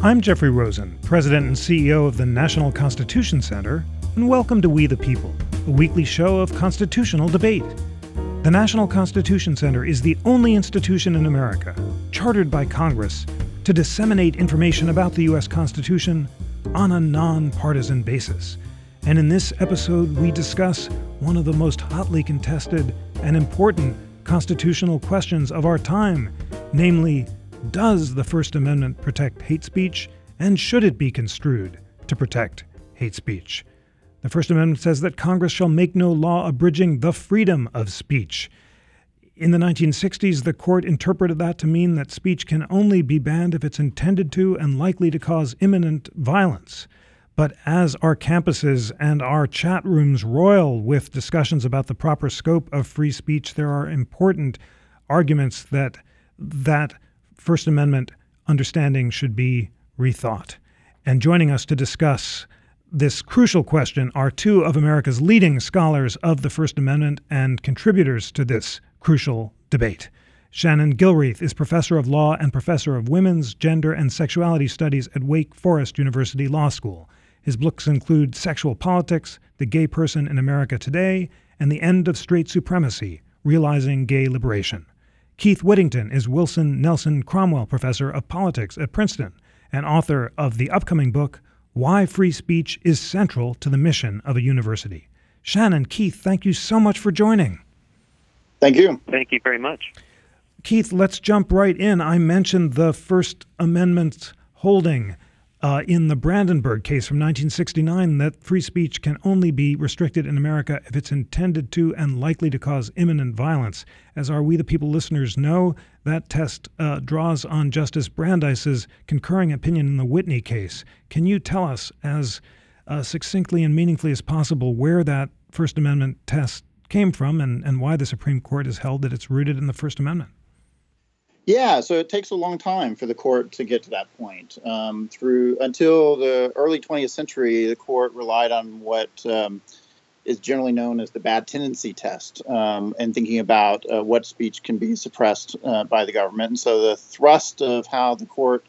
I'm Jeffrey Rosen, President and CEO of the National Constitution Center, and welcome to We the People, a weekly show of constitutional debate. The National Constitution Center is the only institution in America, chartered by Congress, to disseminate information about the U.S. Constitution on a nonpartisan basis. And in this episode, we discuss one of the most hotly contested and important constitutional questions of our time, namely, does the First Amendment protect hate speech, and should it be construed to protect hate speech? The First Amendment says that Congress shall make no law abridging the freedom of speech. In the 1960s, the court interpreted that to mean that speech can only be banned if it's intended to and likely to cause imminent violence. But as our campuses and our chat rooms roil with discussions about the proper scope of free speech, there are important arguments that that First Amendment understanding should be rethought. And joining us to discuss this crucial question are two of America's leading scholars of the First Amendment and contributors to this crucial debate. Shannon Gilreath is professor of law and professor of women's, gender, and sexuality studies at Wake Forest University Law School. His books include Sexual Politics, The Gay Person in America Today, and The End of Straight Supremacy Realizing Gay Liberation. Keith Whittington is William Nelson Cromwell Professor of Politics at Princeton and author of the upcoming book, Why Free Speech is Central to the Mission of a University. Shannon, Keith, thank you so much for joining. Thank you. Thank you very much. Keith, let's jump right in. I mentioned the First Amendment holding uh, in the Brandenburg case from 1969 that free speech can only be restricted in America if it's intended to and likely to cause imminent violence. As our We the People listeners know, that test uh, draws on Justice Brandeis's concurring opinion in the Whitney case. Can you tell us, as uh, succinctly and meaningfully as possible, where that First Amendment test came from and, and why the Supreme Court has held that it's rooted in the First Amendment? Yeah, so it takes a long time for the court to get to that point. Um, through until the early 20th century, the court relied on what um, is generally known as the bad tendency test, um, and thinking about uh, what speech can be suppressed uh, by the government. And so the thrust of how the court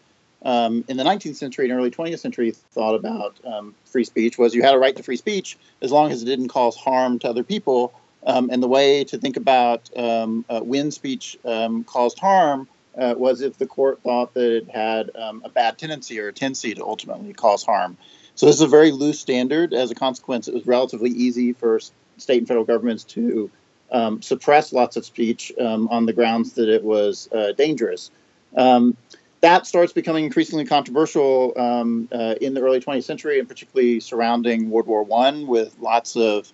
um, in the 19th century and early 20th century thought about um, free speech was you had a right to free speech as long as it didn't cause harm to other people um, and the way to think about um, uh, when speech um, caused harm uh, was if the court thought that it had um, a bad tendency or a tendency to ultimately cause harm. So this is a very loose standard. As a consequence, it was relatively easy for state and federal governments to um, suppress lots of speech um, on the grounds that it was uh, dangerous. that starts becoming increasingly controversial uh, in the early 20th century, and particularly surrounding World War One, with lots of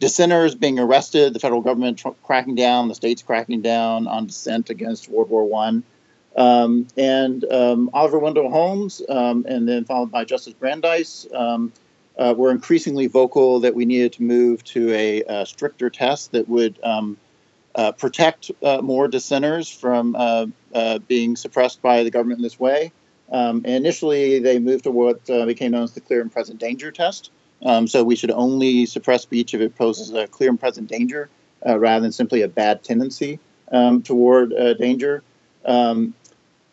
dissenters being arrested, the federal government tr- cracking down, the states cracking down on dissent against World War One, um, and um, Oliver Wendell Holmes, um, and then followed by Justice Brandeis, um, uh, were increasingly vocal that we needed to move to a, a stricter test that would um, uh, protect uh, more dissenters from uh, uh, being suppressed by the government in this way. Um, initially, they moved to what uh, became known as the clear and present danger test. Um, so we should only suppress speech if it poses a clear and present danger uh, rather than simply a bad tendency um, toward uh, danger. Um,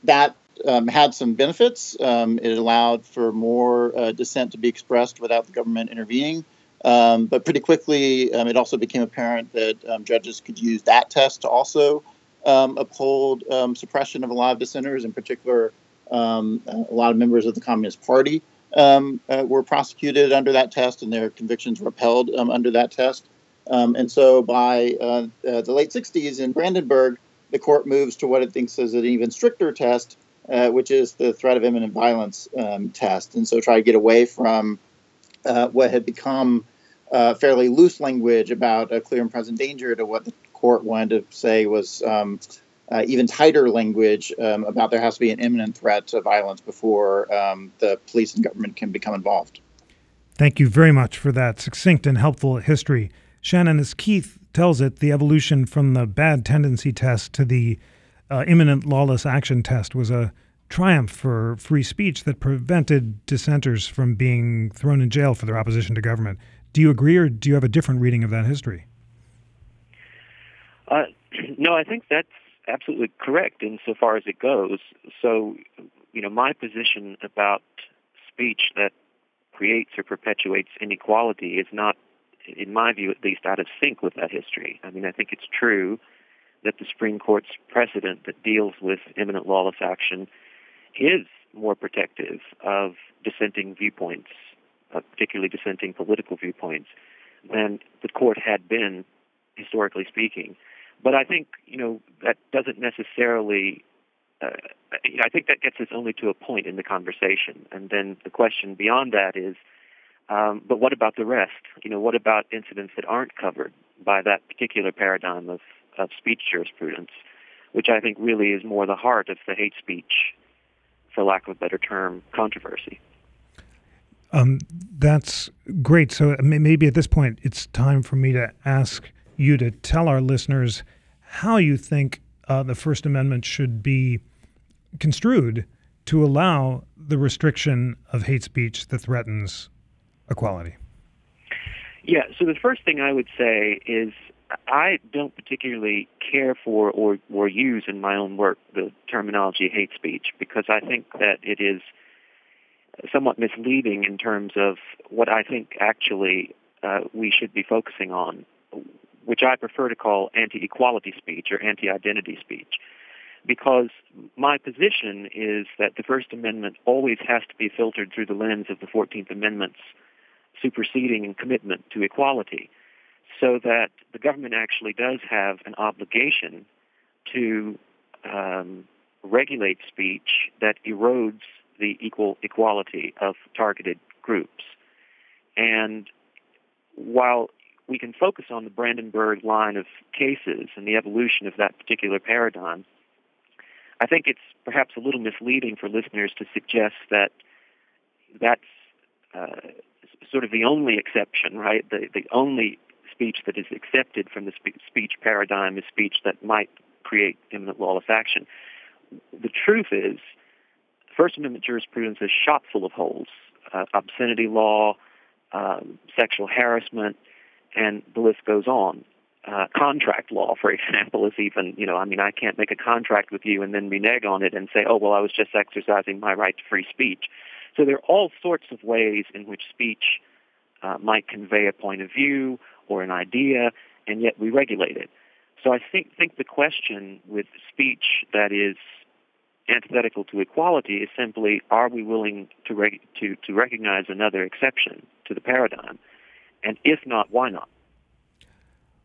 that um, had some benefits. Um, it allowed for more uh, dissent to be expressed without the government intervening. Um, but pretty quickly, it also became apparent that judges could use that test to also uphold suppression of a lot of dissenters, in particular, a lot of members of the Communist Party um, uh, were prosecuted under that test, and their convictions were upheld um, under that test. Um, and so, by uh, uh, the late 60s in Brandenburg, the court moves to what it thinks is an even stricter test, uh, which is the threat of imminent violence um, test. And so, try to get away from uh, what had become uh, fairly loose language about a clear and present danger to what the court wanted to say was um, uh, even tighter language um, about there has to be an imminent threat to violence before um, the police and government can become involved. Thank you very much for that succinct and helpful history. Shannon, as Keith tells it, the evolution from the bad tendency test to the uh, imminent lawless action test was a triumph for free speech that prevented dissenters from being thrown in jail for their opposition to government. Do you agree, or do you have a different reading of that history? Uh, no, I think that's absolutely correct insofar as it goes. So you know, my position about speech that creates or perpetuates inequality is not, in my view at least, out of sync with that history. I mean, I think it's true that the Supreme Court's precedent that deals with imminent lawless action is more protective of dissenting viewpoints, uh, particularly dissenting political viewpoints, than the court had been historically speaking. But I think you know that doesn't necessarily. Uh, I think that gets us only to a point in the conversation, and then the question beyond that is, um, but what about the rest? You know, what about incidents that aren't covered by that particular paradigm of, of speech jurisprudence, which I think really is more the heart of the hate speech, for lack of a better term, controversy. Um, that's great. So maybe at this point, it's time for me to ask you to tell our listeners how you think uh, the First Amendment should be construed to allow the restriction of hate speech that threatens equality. Yeah, so the first thing I would say is I don't particularly care for or, or use in my own work the terminology hate speech because I think that it is somewhat misleading in terms of what I think actually uh, we should be focusing on, which I prefer to call anti-equality speech or anti-identity speech. Because my position is that the First Amendment always has to be filtered through the lens of the 14th Amendment's superseding commitment to equality, so that the government actually does have an obligation to um, regulate speech that erodes the equal equality of targeted groups. And while we can focus on the Brandenburg line of cases and the evolution of that particular paradigm, I think it's perhaps a little misleading for listeners to suggest that that's uh, sort of the only exception, right? The, the only speech that is accepted from the spe- speech paradigm is speech that might create imminent lawless action. The truth is First Amendment jurisprudence is shot full of holes. Uh, obscenity law, um, sexual harassment, and the list goes on. Uh, contract law, for example, is even, you know, I mean, I can't make a contract with you and then renege on it and say, oh, well, I was just exercising my right to free speech. So there are all sorts of ways in which speech uh, might convey a point of view or an idea, and yet we regulate it. So I think, think the question with speech that is antithetical to equality is simply are we willing to, reg- to, to recognize another exception to the paradigm? And if not, why not?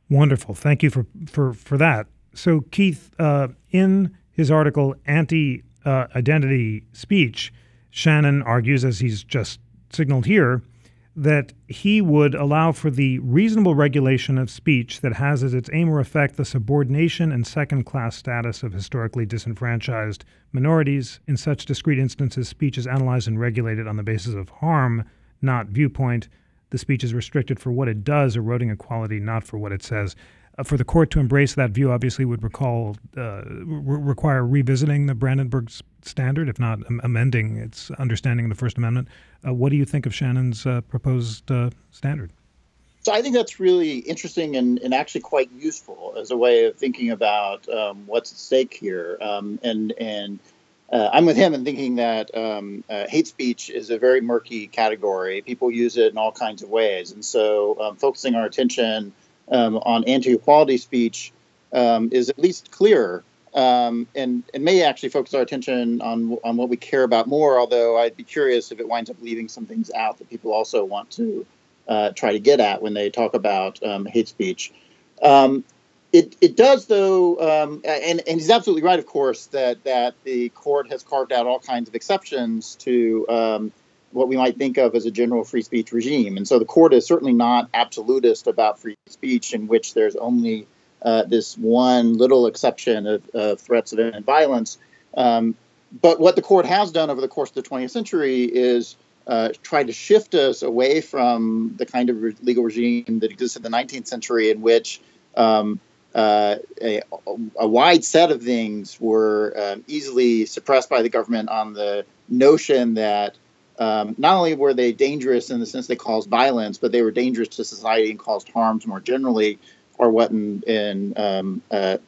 Wonderful. Thank you for, for, for that. So, Keith, uh, in his article, Anti uh, Identity Speech, Shannon argues, as he's just signaled here, that he would allow for the reasonable regulation of speech that has as its aim or effect the subordination and second class status of historically disenfranchised minorities. In such discrete instances, speech is analyzed and regulated on the basis of harm, not viewpoint. The speech is restricted for what it does, eroding equality, not for what it says. Uh, for the court to embrace that view, obviously, would recall uh, re- require revisiting the Brandenburg standard, if not am- amending its understanding of the First Amendment. Uh, what do you think of Shannon's uh, proposed uh, standard? So I think that's really interesting and, and actually quite useful as a way of thinking about um, what's at stake here. Um, and and uh, I'm with him in thinking that um, uh, hate speech is a very murky category. People use it in all kinds of ways, and so um, focusing our attention um, on anti-equality speech um, is at least clearer um, and, and may actually focus our attention on, on what we care about more, although I'd be curious if it winds up leaving some things out that people also want to uh, try to get at when they talk about um, hate speech. Um, it, it does, though, um, and, and he's absolutely right, of course, that, that the court has carved out all kinds of exceptions to um, what we might think of as a general free speech regime. And so the court is certainly not absolutist about free speech, in which there's only uh, this one little exception of, of threats of imminent violence. Um, but what the court has done over the course of the 20th century is uh, try to shift us away from the kind of re- legal regime that existed in the 19th century, in which um, uh, a, a, wide set of things were um, easily suppressed by the government on the notion that um, not only were they dangerous in the sense they caused violence, but they were dangerous to society and caused harms more generally, or what in, in um, uh,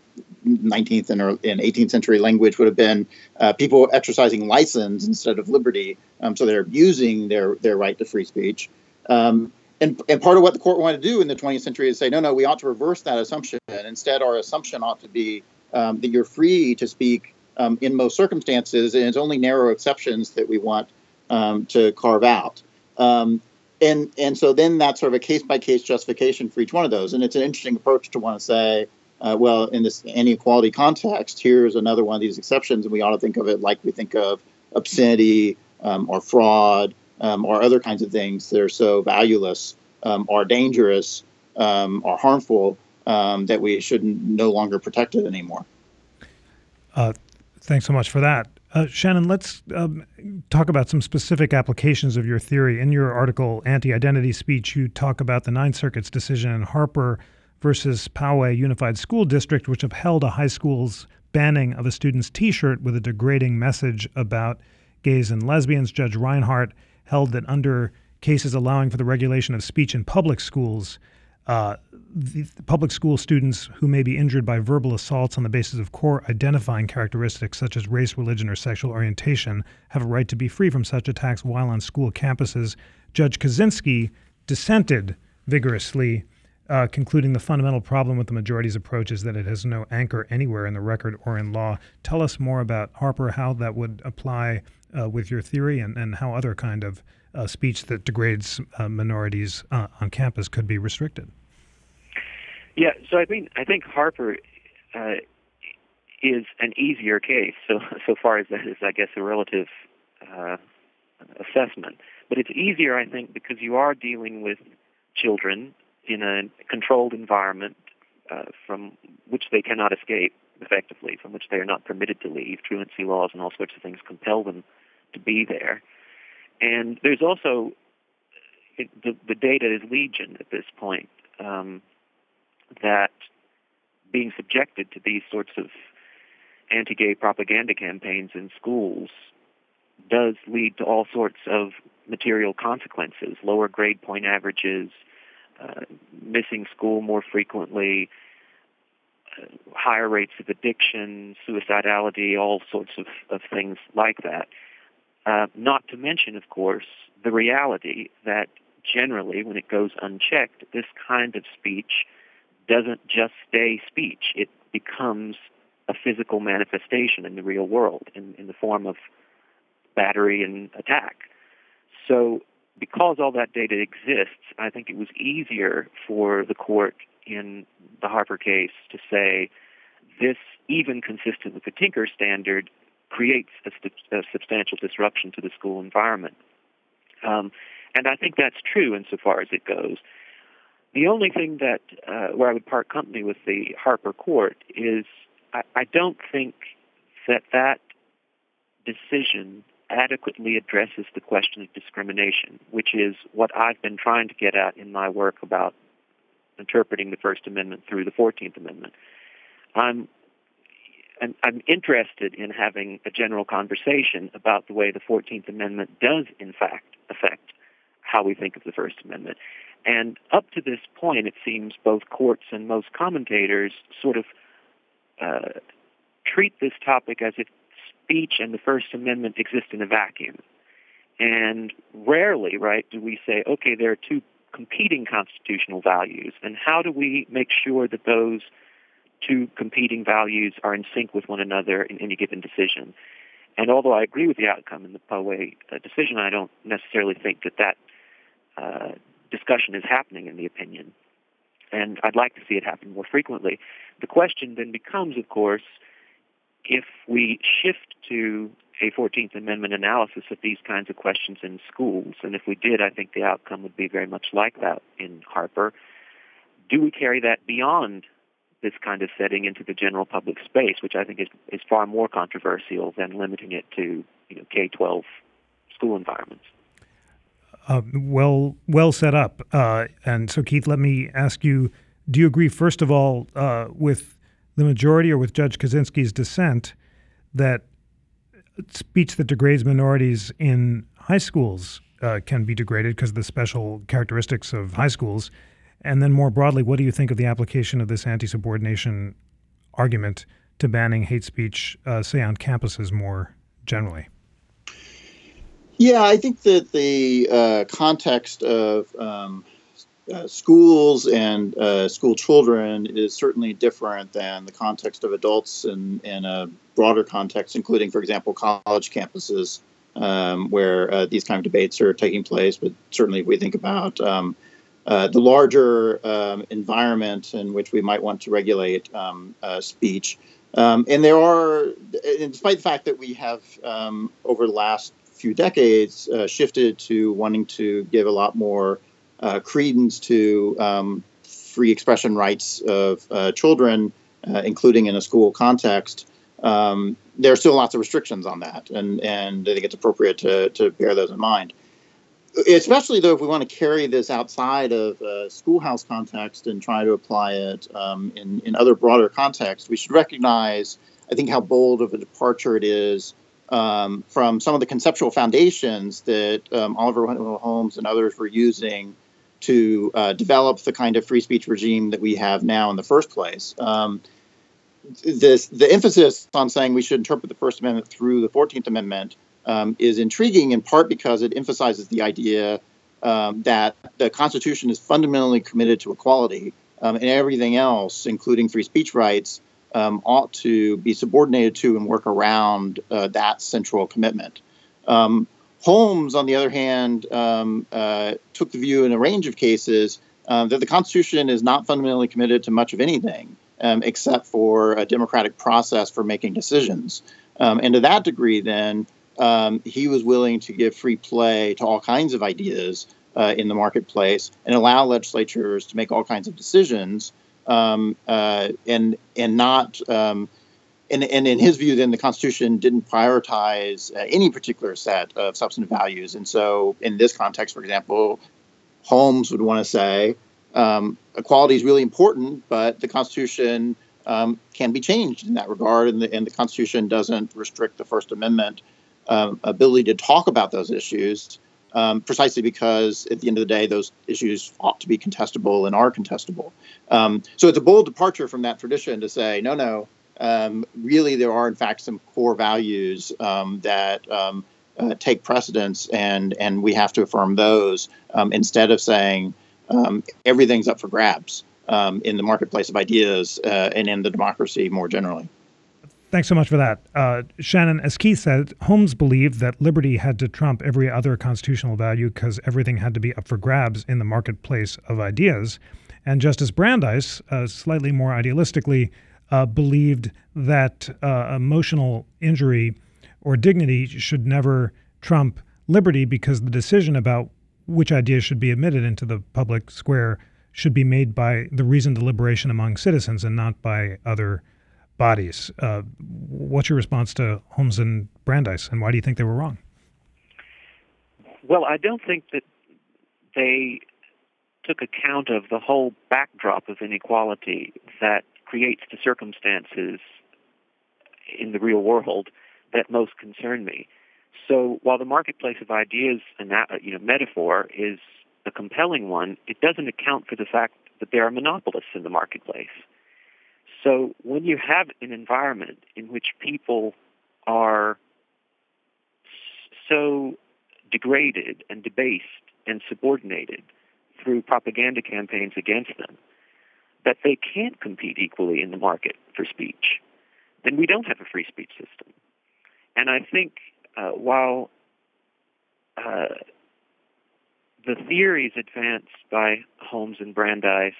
19th and, and 18th century language would have been uh, people exercising license instead of liberty. Um, so they're abusing their their right to free speech. Um, and, and part of what the court wanted to do in the 20th century is say, no, no, we ought to reverse that assumption. Instead, our assumption ought to be um, that you're free to speak um, in most circumstances, and it's only narrow exceptions that we want um, to carve out. Um, and and so then that's sort of a case by case justification for each one of those. And it's an interesting approach to want to say, uh, well, in this inequality context, here's another one of these exceptions, and we ought to think of it like we think of obscenity um, or fraud um, or other kinds of things that are so valueless um, or dangerous um, or harmful um, that we should no longer protect it anymore. Uh, thanks so much for that. Uh, Shannon, let's um, talk about some specific applications of your theory. In your article, Anti Identity Speech, you talk about the Ninth Circuit's decision in Harper versus Poway Unified School District, which upheld a high school's banning of a student's t shirt with a degrading message about gays and lesbians. Judge Reinhardt held that under cases allowing for the regulation of speech in public schools, uh, the, public school students who may be injured by verbal assaults on the basis of core identifying characteristics such as race, religion, or sexual orientation have a right to be free from such attacks while on school campuses. Judge Kozinski dissented vigorously, uh, concluding the fundamental problem with the majority's approach is that it has no anchor anywhere in the record or in law. Tell us more about Harper, how that would apply uh, with your theory, and, and how other kind of uh, speech that degrades uh, minorities uh, on campus could be restricted. Yeah, so I think I think Harper uh, is an easier case. So so far as that is, I guess, a relative uh, assessment. But it's easier, I think, because you are dealing with children in a controlled environment from which they cannot escape effectively, from which they are not permitted to leave. Truancy laws and all sorts of things compel them to be there. And there's also it, the, the data is legion at this point. Um, that being subjected to these sorts of anti-gay propaganda campaigns in schools does lead to all sorts of material consequences, lower grade point averages, uh, missing school more frequently, higher rates of addiction, suicidality, all sorts of, of things like that. Uh, not to mention, of course, the reality that generally, when it goes unchecked, this kind of speech doesn't just stay speech. It becomes a physical manifestation in the real world in, in the form of battery and attack. So because all that data exists, I think it was easier for the court in the Harper case to say this, even consistent with the Tinker standard, creates a, st- a substantial disruption to the school environment. Um, and I think that's true insofar as it goes. The only thing that uh, where I would part company with the Harper Court is I, I don't think that that decision adequately addresses the question of discrimination, which is what I've been trying to get at in my work about interpreting the First Amendment through the Fourteenth Amendment. I'm I'm, I'm interested in having a general conversation about the way the Fourteenth Amendment does, in fact, affect how we think of the First Amendment. And up to this point, it seems both courts and most commentators sort of uh, treat this topic as if speech and the First Amendment exist in a vacuum. And rarely, right, do we say, okay, there are two competing constitutional values, and how do we make sure that those two competing values are in sync with one another in any given decision? And although I agree with the outcome in the Poway uh, decision, I don't necessarily think that that uh, discussion is happening in the opinion. And I'd like to see it happen more frequently. The question then becomes, of course, if we shift to a 14th Amendment analysis of these kinds of questions in schools, and if we did, I think the outcome would be very much like that in Harper. Do we carry that beyond this kind of setting into the general public space, which I think is, is far more controversial than limiting it to you know, K-12 school environments? Uh, well, well set up. Uh, and so, Keith, let me ask you: Do you agree, first of all, uh, with the majority or with Judge Kozinski's dissent that speech that degrades minorities in high schools uh, can be degraded because of the special characteristics of high schools? And then, more broadly, what do you think of the application of this anti-subordination argument to banning hate speech, uh, say, on campuses more generally? Yeah, I think that the uh, context of um, uh, schools and uh, school children is certainly different than the context of adults in, in a broader context, including, for example, college campuses um, where uh, these kind of debates are taking place. But certainly, we think about um, uh, the larger um, environment in which we might want to regulate um, uh, speech. Um, and there are, despite the fact that we have um, over the last few decades uh, shifted to wanting to give a lot more uh, credence to um, free expression rights of uh, children, uh, including in a school context, um, there are still lots of restrictions on that, and and I think it's appropriate to to bear those in mind. Especially though, if we want to carry this outside of a schoolhouse context and try to apply it um, in in other broader contexts, we should recognize, I think, how bold of a departure it is um, from some of the conceptual foundations that um, Oliver Wendell Holmes and others were using to uh, develop the kind of free speech regime that we have now in the first place. Um, this, the emphasis on saying we should interpret the First Amendment through the 14th Amendment um, is intriguing in part because it emphasizes the idea um, that the Constitution is fundamentally committed to equality um, and everything else, including free speech rights, um, ought to be subordinated to and work around uh, that central commitment. Um, Holmes, on the other hand, um, uh, took the view in a range of cases uh, that the Constitution is not fundamentally committed to much of anything um, except for a democratic process for making decisions. Um, and to that degree, then, um, he was willing to give free play to all kinds of ideas uh, in the marketplace and allow legislatures to make all kinds of decisions um, uh, and, and not um, and, and in his view, then the Constitution didn't prioritize uh, any particular set of substantive values. And so, in this context, for example, Holmes would want to say um, equality is really important, but the Constitution um, can be changed in that regard, and the, and the Constitution doesn't restrict the First Amendment um, ability to talk about those issues. Um, precisely because at the end of the day, those issues ought to be contestable and are contestable. Um, so it's a bold departure from that tradition to say, no, no, um, really there are in fact some core values um, that um, uh, take precedence, and and we have to affirm those um, instead of saying um, everything's up for grabs um, in the marketplace of ideas uh, and in the democracy more generally. Thanks so much for that. Uh, Shannon, as Keith said, Holmes believed that liberty had to trump every other constitutional value because everything had to be up for grabs in the marketplace of ideas. And Justice Brandeis, uh, slightly more idealistically, uh, believed that uh, emotional injury or dignity should never trump liberty because the decision about which ideas should be admitted into the public square should be made by the reasoned deliberation among citizens and not by other bodies. Uh, what's your response to Holmes and Brandeis, and why do you think they were wrong? Well, I don't think that they took account of the whole backdrop of inequality that creates the circumstances in the real world that most concern me. So while the marketplace of ideas and that you know metaphor is a compelling one, it doesn't account for the fact that there are monopolists in the marketplace. So when you have an environment in which people are so degraded and debased and subordinated through propaganda campaigns against them, that they can't compete equally in the market for speech, then we don't have a free speech system. And I think uh, while uh, the theories advanced by Holmes and Brandeis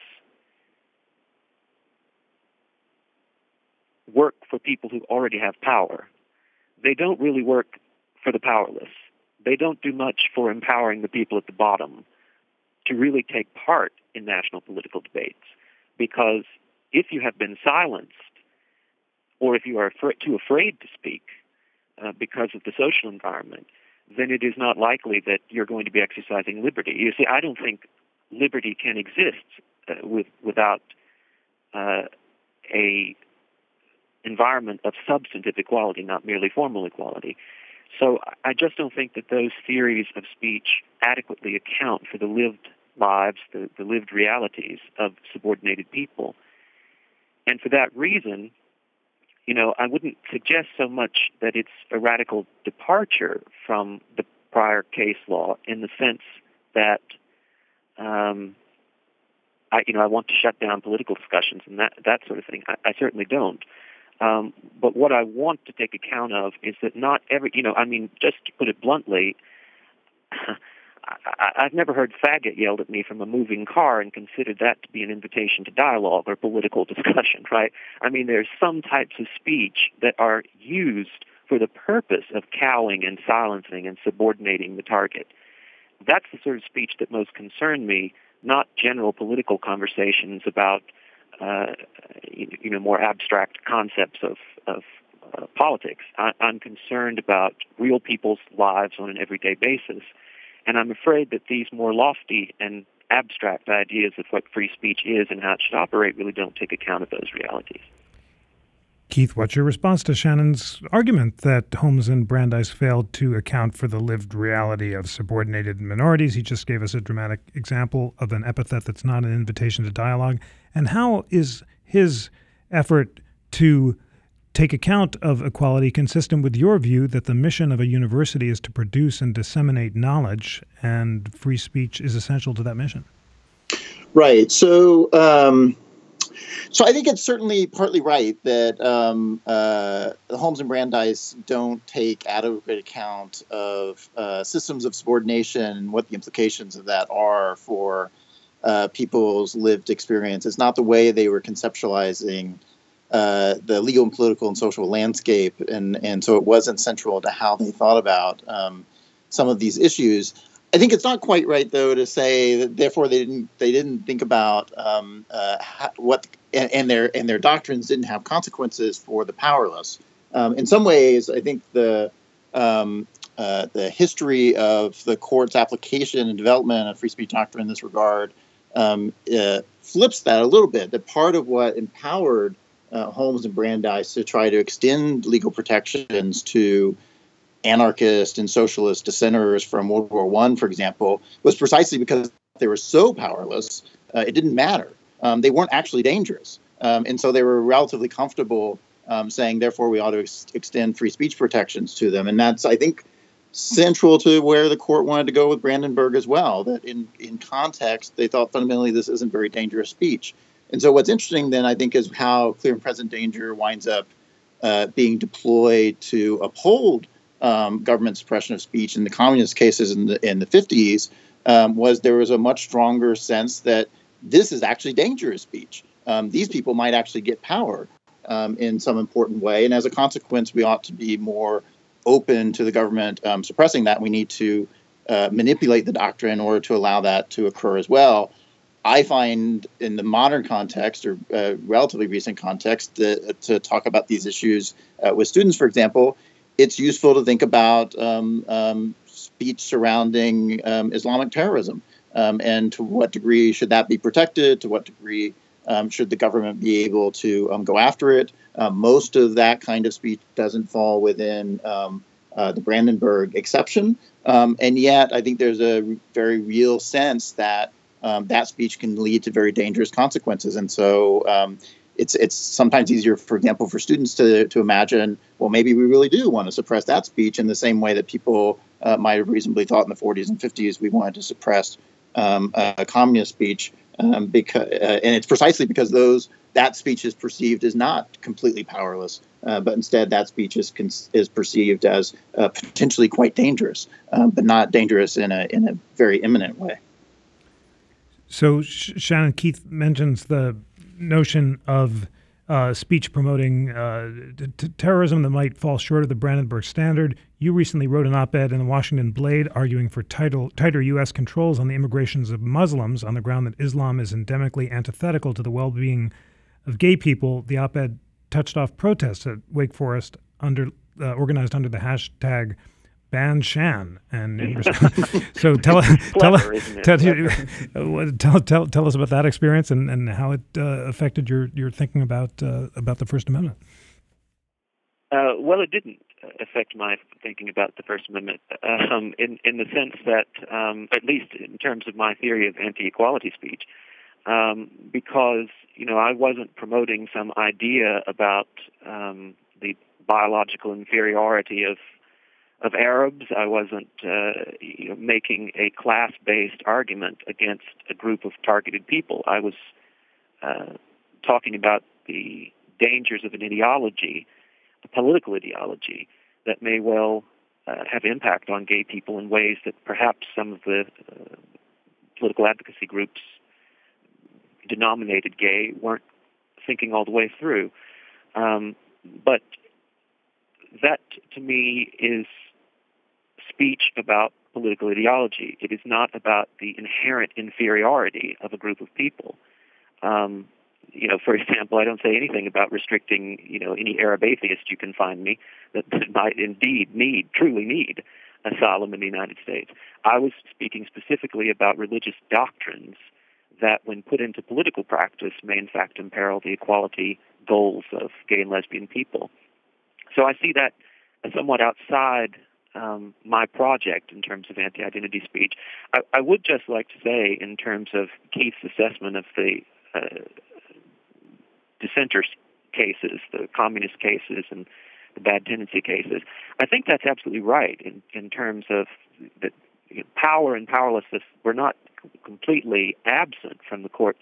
work for people who already have power, they don't really work for the powerless. They don't do much for empowering the people at the bottom to really take part in national political debates because if you have been silenced or if you are too afraid to speak uh, because of the social environment, then it is not likely that you're going to be exercising liberty. You see, I don't think liberty can exist uh, with, without uh, a environment of substantive equality, not merely formal equality. So I just don't think that those theories of speech adequately account for the lived lives, the, the lived realities of subordinated people. And for that reason, you know, I wouldn't suggest so much that it's a radical departure from the prior case law in the sense that, um, I, you know, I want to shut down political discussions and that that sort of thing. I, I certainly don't. Um, but what I want to take account of is that not every, you know, I mean, just to put it bluntly, I, I've never heard faggot yelled at me from a moving car and considered that to be an invitation to dialogue or political discussion, right? I mean, there's some types of speech that are used for the purpose of cowing and silencing and subordinating the target. That's the sort of speech that most concern me, not general political conversations about, uh, you know, more abstract concepts of, of uh, politics. I, I'm concerned about real people's lives on an everyday basis and I'm afraid that these more lofty and abstract ideas of what free speech is and how it should operate really don't take account of those realities. Keith, what's your response to Shannon's argument that Holmes and Brandeis failed to account for the lived reality of subordinated minorities? He just gave us a dramatic example of an epithet that's not an invitation to dialogue. And how is his effort to take account of equality consistent with your view that the mission of a university is to produce and disseminate knowledge, and free speech is essential to that mission. Right. So, um, so I think it's certainly partly right that um, uh, Holmes and Brandeis don't take adequate account of uh, systems of subordination and what the implications of that are for uh, people's lived experience. It's not the way they were conceptualizing uh, the legal and political and social landscape, and and so it wasn't central to how they thought about um, some of these issues. I think it's not quite right though to say that therefore they didn't they didn't think about um, uh, what and, and, their and their doctrines didn't have consequences for the powerless. Um, in some ways, I think the um, uh, the history of the court's application and development of free speech doctrine in this regard um, uh, flips that a little bit. That part of what empowered uh, Holmes and Brandeis to try to extend legal protections to anarchist and socialist dissenters from World War One, for example, was precisely because they were so powerless, uh, it didn't matter. Um, they weren't actually dangerous, um, and so they were relatively comfortable um, saying, therefore, we ought to ex- extend free speech protections to them, and that's, I think, central to where the court wanted to go with Brandenburg as well. That in in context, they thought fundamentally this isn't very dangerous speech. And so, what's interesting then, I think, is how clear and present danger winds up uh, being deployed to uphold um, government suppression of speech. In the communist cases in the in the 50s, um, was there was a much stronger sense that this is actually dangerous speech. Um, these people might actually get power um, in some important way, and as a consequence, we ought to be more open to the government um, suppressing that. We need to uh, manipulate the doctrine in order to allow that to occur as well. I find in the modern context or uh, relatively recent context to, to, talk about these issues uh, with students, for example, it's useful to think about um, um, speech surrounding um, Islamic terrorism um, and to what degree should that be protected, to what degree um, should the government be able to um, go after it. Most of that kind of speech doesn't fall within uh, the Brandenburg exception. and yet, I think there's a very real sense that um, that speech can lead to very dangerous consequences. And so um, it's it's sometimes easier, for example, for students to to imagine, well, maybe we really do want to suppress that speech in the same way that people uh, might have reasonably thought in the 40s and 50s we wanted to suppress um, a communist speech. Um, because uh, and it's precisely because those that speech is perceived as not completely powerless, uh, but instead that speech is is perceived as uh, potentially quite dangerous, uh, but not dangerous in a in a very imminent way. So Sh- Shannon Keith mentions the notion of uh, speech promoting uh, t- terrorism that might fall short of the Brandenburg Standard. You recently wrote an op-ed in the Washington Blade arguing for title, tighter U.S. controls on the immigrations of Muslims on the ground that Islam is endemically antithetical to the well-being of gay people. The op-ed touched off protests at Wake Forest under uh, organized under the hashtag ban Shan. And so tell, tell, tell, tell, tell, tell, us about that experience and, and how it uh, affected your, your thinking about, uh, about the First Amendment. Uh, well, it didn't affect my thinking about the First Amendment um, in, in the sense that, um, at least in terms of my theory of anti equality speech, um, because you know I wasn't promoting some idea about um, the biological inferiority of of Arabs. I wasn't uh, you know, making a class-based argument against a group of targeted people. I was uh, talking about the dangers of an ideology, a political ideology that may well uh, have impact on gay people in ways that perhaps some of the uh, political advocacy groups denominated gay weren't thinking all the way through. Um, but that, to me, is speech about political ideology. It is not about the inherent inferiority of a group of people. Um, you know, for example, I don't say anything about restricting, you know, any Arab atheist you can find me that, that might indeed need, truly need, asylum in the United States. I was speaking specifically about religious doctrines that, when put into political practice, may in fact imperil the equality goals of gay and lesbian people. So I see that as somewhat outside um, my project in terms of anti-identity speech. I, I, would just like to say, in terms of Keith's assessment of the uh, dissenter cases, the communist cases, and the bad tendency cases, I think that's absolutely right in, in terms of you know, power and powerlessness were not completely absent from the court's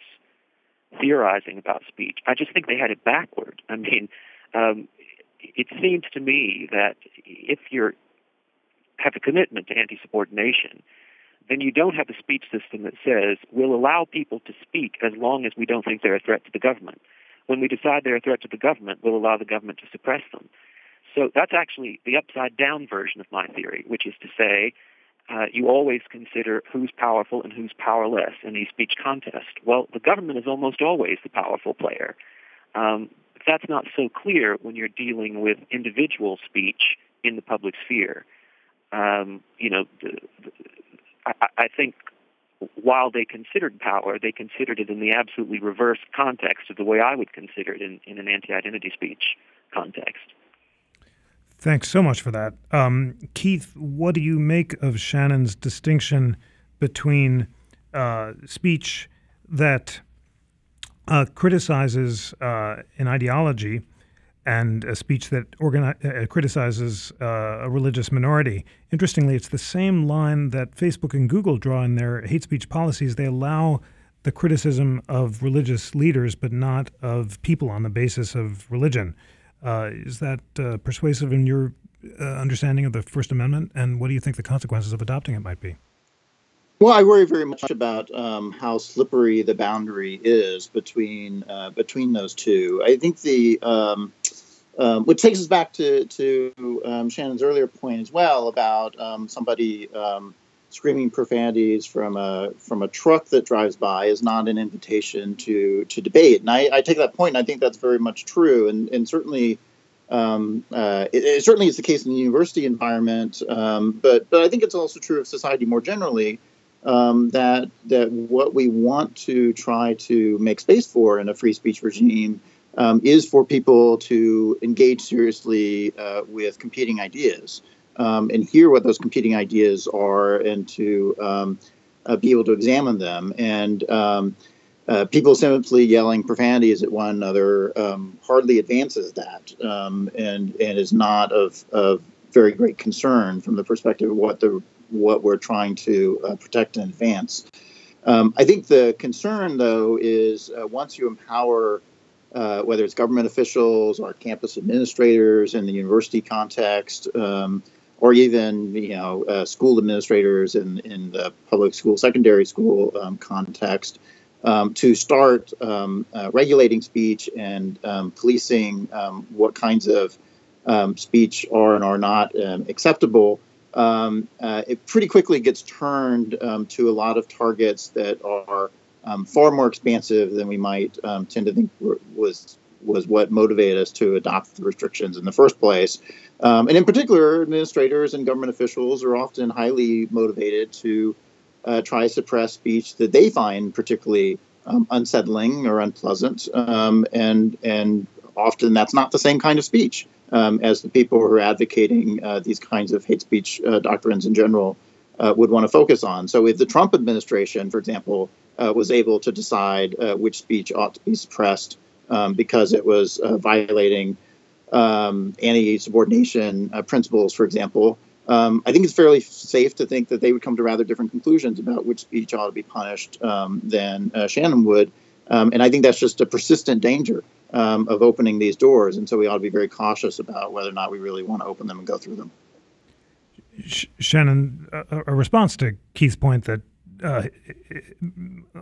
theorizing about speech. I just think they had it backward. I mean, um, it seems to me that if you're have a commitment to anti-subordination, then you don't have a speech system that says we'll allow people to speak as long as we don't think they're a threat to the government. When we decide they're a threat to the government, we'll allow the government to suppress them. So that's actually the upside down version of my theory, which is to say uh, you always consider who's powerful and who's powerless in a speech contest. Well, the government is almost always the powerful player. Um, that's not so clear when you're dealing with individual speech in the public sphere. Um, you know, the, the, I, I think while they considered power, they considered it in the absolutely reverse context of the way I would consider it in, in an anti-identity speech context. Thanks so much for that. Um, Keith, what do you make of Shannon's distinction between uh, speech that uh, criticizes uh, an ideology and a speech that organi- uh, criticizes uh, a religious minority. Interestingly, it's the same line that Facebook and Google draw in their hate speech policies. They allow the criticism of religious leaders, but not of people on the basis of religion. Uh, is that uh, persuasive in your understanding of the First Amendment? And what do you think the consequences of adopting it might be? Well, I worry very much about um, how slippery the boundary is between uh, between those two. I think the um, um, which takes us back to to um, Shannon's earlier point as well about um, somebody um, screaming profanities from a from a truck that drives by is not an invitation to to debate. And I, I take that point, and I think that's very much true. And and certainly. Um, uh, it, it, certainly is the case in the university environment, um, but but I think it's also true of society more generally um, that that what we want to try to make space for in a free speech regime um, is for people to engage seriously uh, with competing ideas um, and hear what those competing ideas are and to um, uh, be able to examine them. And um, uh, people simply yelling profanities at one another um, hardly advances that and, and is not of, of very great concern from the perspective of what the what we're trying to uh, protect and advance. Um, I think the concern, though, is uh, once you empower, uh, whether it's government officials or campus administrators in the university context, um, or even you know uh, school administrators in in the public school, secondary school um, context, um, to start um, uh, regulating speech and um, policing what kinds of speech are and are not acceptable um, uh, it pretty quickly gets turned um, to a lot of targets that are um, far more expansive than we might um, tend to think was was what motivated us to adopt the restrictions in the first place. Um, and in particular, administrators and government officials are often highly motivated to uh, try to suppress speech that they find particularly unsettling or unpleasant, and and often that's not the same kind of speech um, as the people who are advocating uh, these kinds of hate speech uh, doctrines in general uh, would want to focus on. So if the Trump administration, for example, uh, was able to decide uh, which speech ought to be suppressed um, because it was violating um, anti-subordination principles, for example, um, I think it's fairly safe to think that they would come to rather different conclusions about which speech ought to be punished um, than uh, Shannon would. Um, and I think that's just a persistent danger um, of opening these doors. And so we ought to be very cautious about whether or not we really want to open them and go through them. Shannon, a, a response to Keith's point that uh,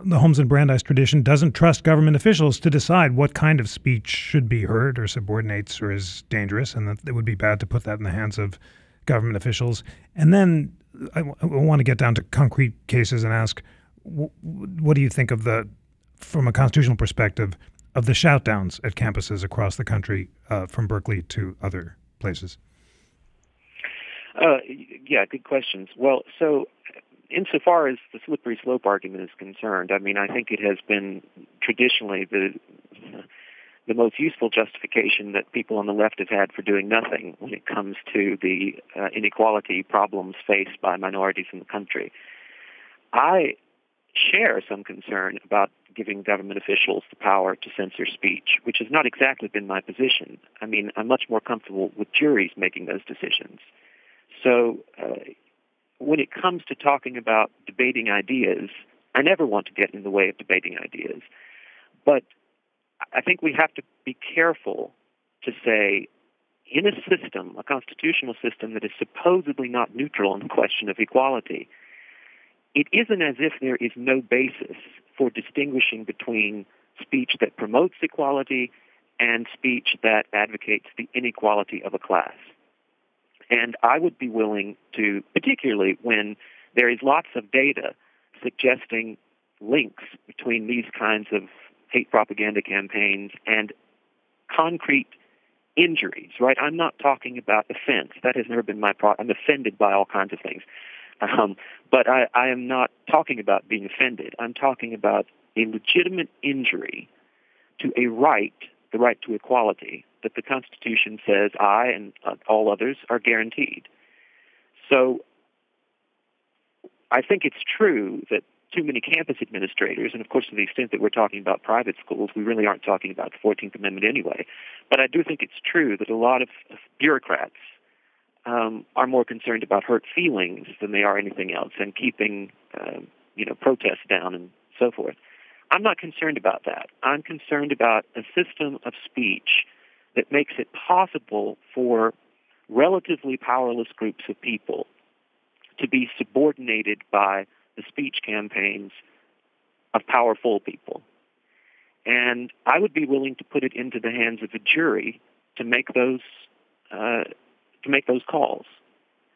the Holmes and Brandeis tradition doesn't trust government officials to decide what kind of speech should be heard or subordinates or is dangerous, and that it would be bad to put that in the hands of government officials. And then I, w- I want to get down to concrete cases and ask, w- what do you think of the, from a constitutional perspective, of the shoutdowns at campuses across the country, uh, from Berkeley to other places? Uh, yeah, good questions. Well, so insofar as the slippery slope argument is concerned, I mean, I think it has been traditionally the the most useful justification that people on the left have had for doing nothing when it comes to the uh, inequality problems faced by minorities in the country. I share some concern about giving government officials the power to censor speech, which has not exactly been my position. I mean, I'm much more comfortable with juries making those decisions. So uh, when it comes to talking about debating ideas, I never want to get in the way of debating ideas. But I think we have to be careful to say, in a system, a constitutional system that is supposedly not neutral on the question of equality, it isn't as if there is no basis for distinguishing between speech that promotes equality and speech that advocates the inequality of a class. And I would be willing to, particularly when there is lots of data suggesting links between these kinds of hate propaganda campaigns and concrete injuries, right? I'm not talking about offense. That has never been my problem. I'm offended by all kinds of things. Um, but I, I am not talking about being offended. I'm talking about a legitimate injury to a right, the right to equality, that the Constitution says I and uh, all others are guaranteed. So I think it's true that too many campus administrators, and of course, to the extent that we're talking about private schools, we really aren't talking about the 14th Amendment anyway. But I do think it's true that a lot of bureaucrats um, are more concerned about hurt feelings than they are anything else, and keeping uh, you know protests down and so forth. I'm not concerned about that. I'm concerned about a system of speech that makes it possible for relatively powerless groups of people to be subordinated by the speech campaigns of powerful people. And I would be willing to put it into the hands of a jury to make those uh, to make those calls.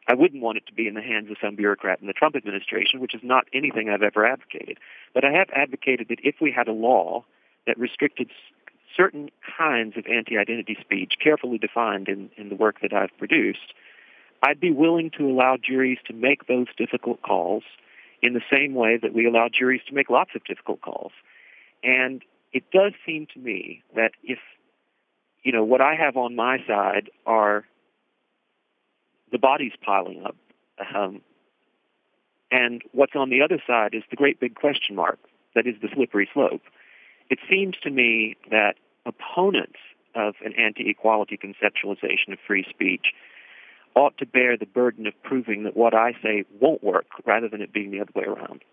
I wouldn't want it to be in the hands of some bureaucrat in the Trump administration, which is not anything I've ever advocated. But I have advocated that if we had a law that restricted certain kinds of anti-identity speech, carefully defined in, in the work that I've produced, I'd be willing to allow juries to make those difficult calls in the same way that we allow juries to make lots of difficult calls. And it does seem to me that if, you know, what I have on my side are the bodies piling up, um, and what's on the other side is the great big question mark that is the slippery slope. It seems to me that opponents of an anti-equality conceptualization of free speech ought to bear the burden of proving that what I say won't work rather than it being the other way around.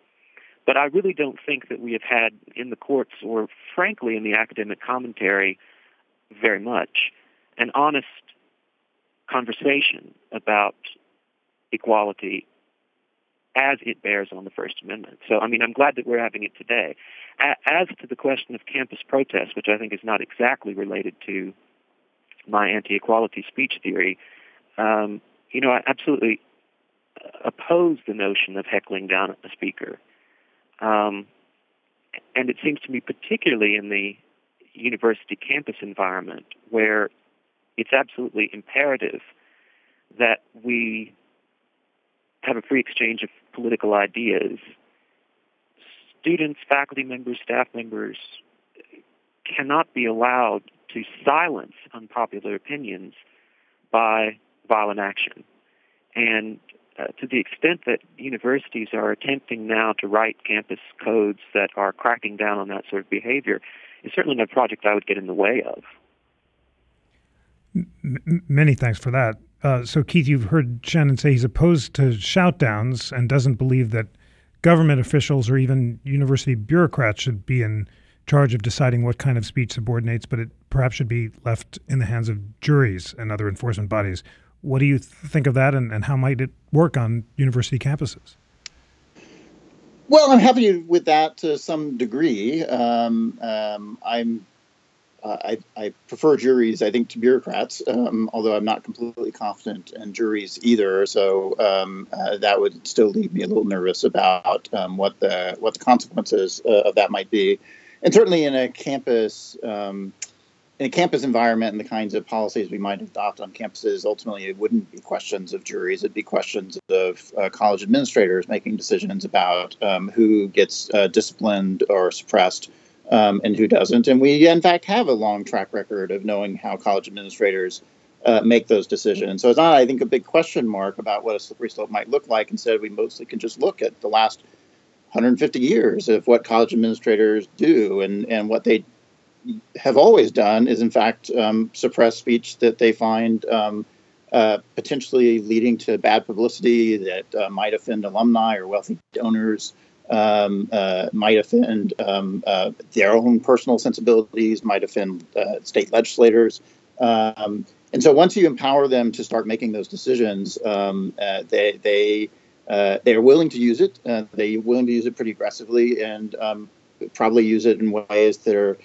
But I really don't think that we have had in the courts or frankly in the academic commentary very much an honest conversation about equality as it bears on the First Amendment. So, I mean, I'm glad that we're having it today. As to the question of campus protests, which I think is not exactly related to my anti-equality speech theory, um, you know, I absolutely oppose the notion of heckling down a speaker. Um, and it seems to me, particularly in the university campus environment, where it's absolutely imperative that we have a free exchange of political ideas. Students, faculty members, staff members cannot be allowed to silence unpopular opinions by violent action. And uh, to the extent that universities are attempting now to write campus codes that are cracking down on that sort of behavior, is certainly not a project I would get in the way of. Many thanks for that. Uh, so, Keith, you've heard Shannon say he's opposed to shoutdowns and doesn't believe that government officials or even university bureaucrats should be in charge of deciding what kind of speech subordinates, but it perhaps should be left in the hands of juries and other enforcement bodies. What do you think of that, and, and how might it work on university campuses? Well, I'm happy with that to some degree. Um, um, I'm I, I, prefer juries, I think, to bureaucrats, um, although I'm not completely confident in juries either. So um, uh, that would still leave me a little nervous about um, what the what the consequences uh, of that might be. And certainly in a campus um, in a campus environment and the kinds of policies we might adopt on campuses, ultimately it wouldn't be questions of juries. It'd be questions of uh, college administrators making decisions about um, who gets uh, disciplined or suppressed um, and who doesn't. And we, in fact, have a long track record of knowing how college administrators uh, make those decisions. So it's not, I think, a big question mark about what a slippery slope might look like. Instead, we mostly can just look at the last 150 years of what college administrators do and, and what they have always done is, in fact, um, suppress speech that they find um, uh, potentially leading to bad publicity that uh, might offend alumni or wealthy donors um, uh, might offend um, uh, their own personal sensibilities, might offend uh, state legislators. Um, and so once you empower them to start making those decisions, um, uh, they they uh, they are willing to use it. Uh, they're willing to use it pretty aggressively, and um, probably use it in ways that are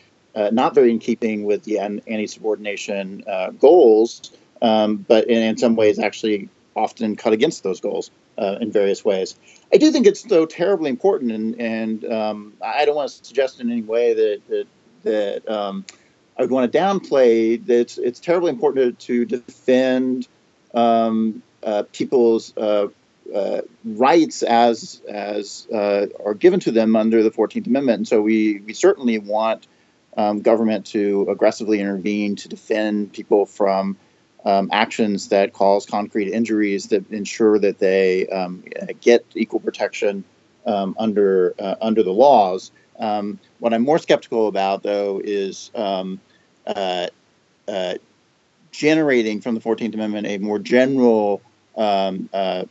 not very in keeping with the anti-subordination goals, um, but in, in some ways actually often cut against those goals uh, in various ways. I do think it's so terribly important, and, and um, I don't want to suggest in any way that that, that um, I would want to downplay that it's, it's terribly important to, to defend um, uh, people's uh, uh rights as as uh, are given to them under the Fourteenth Amendment, and so we we certainly want um, government to aggressively intervene to defend people from um, actions that cause concrete injuries that ensure that they um, get equal protection um, under uh, under the laws. Um, what I'm more skeptical about, though, is um, uh, uh, generating from the Fourteenth Amendment a more general um, uh,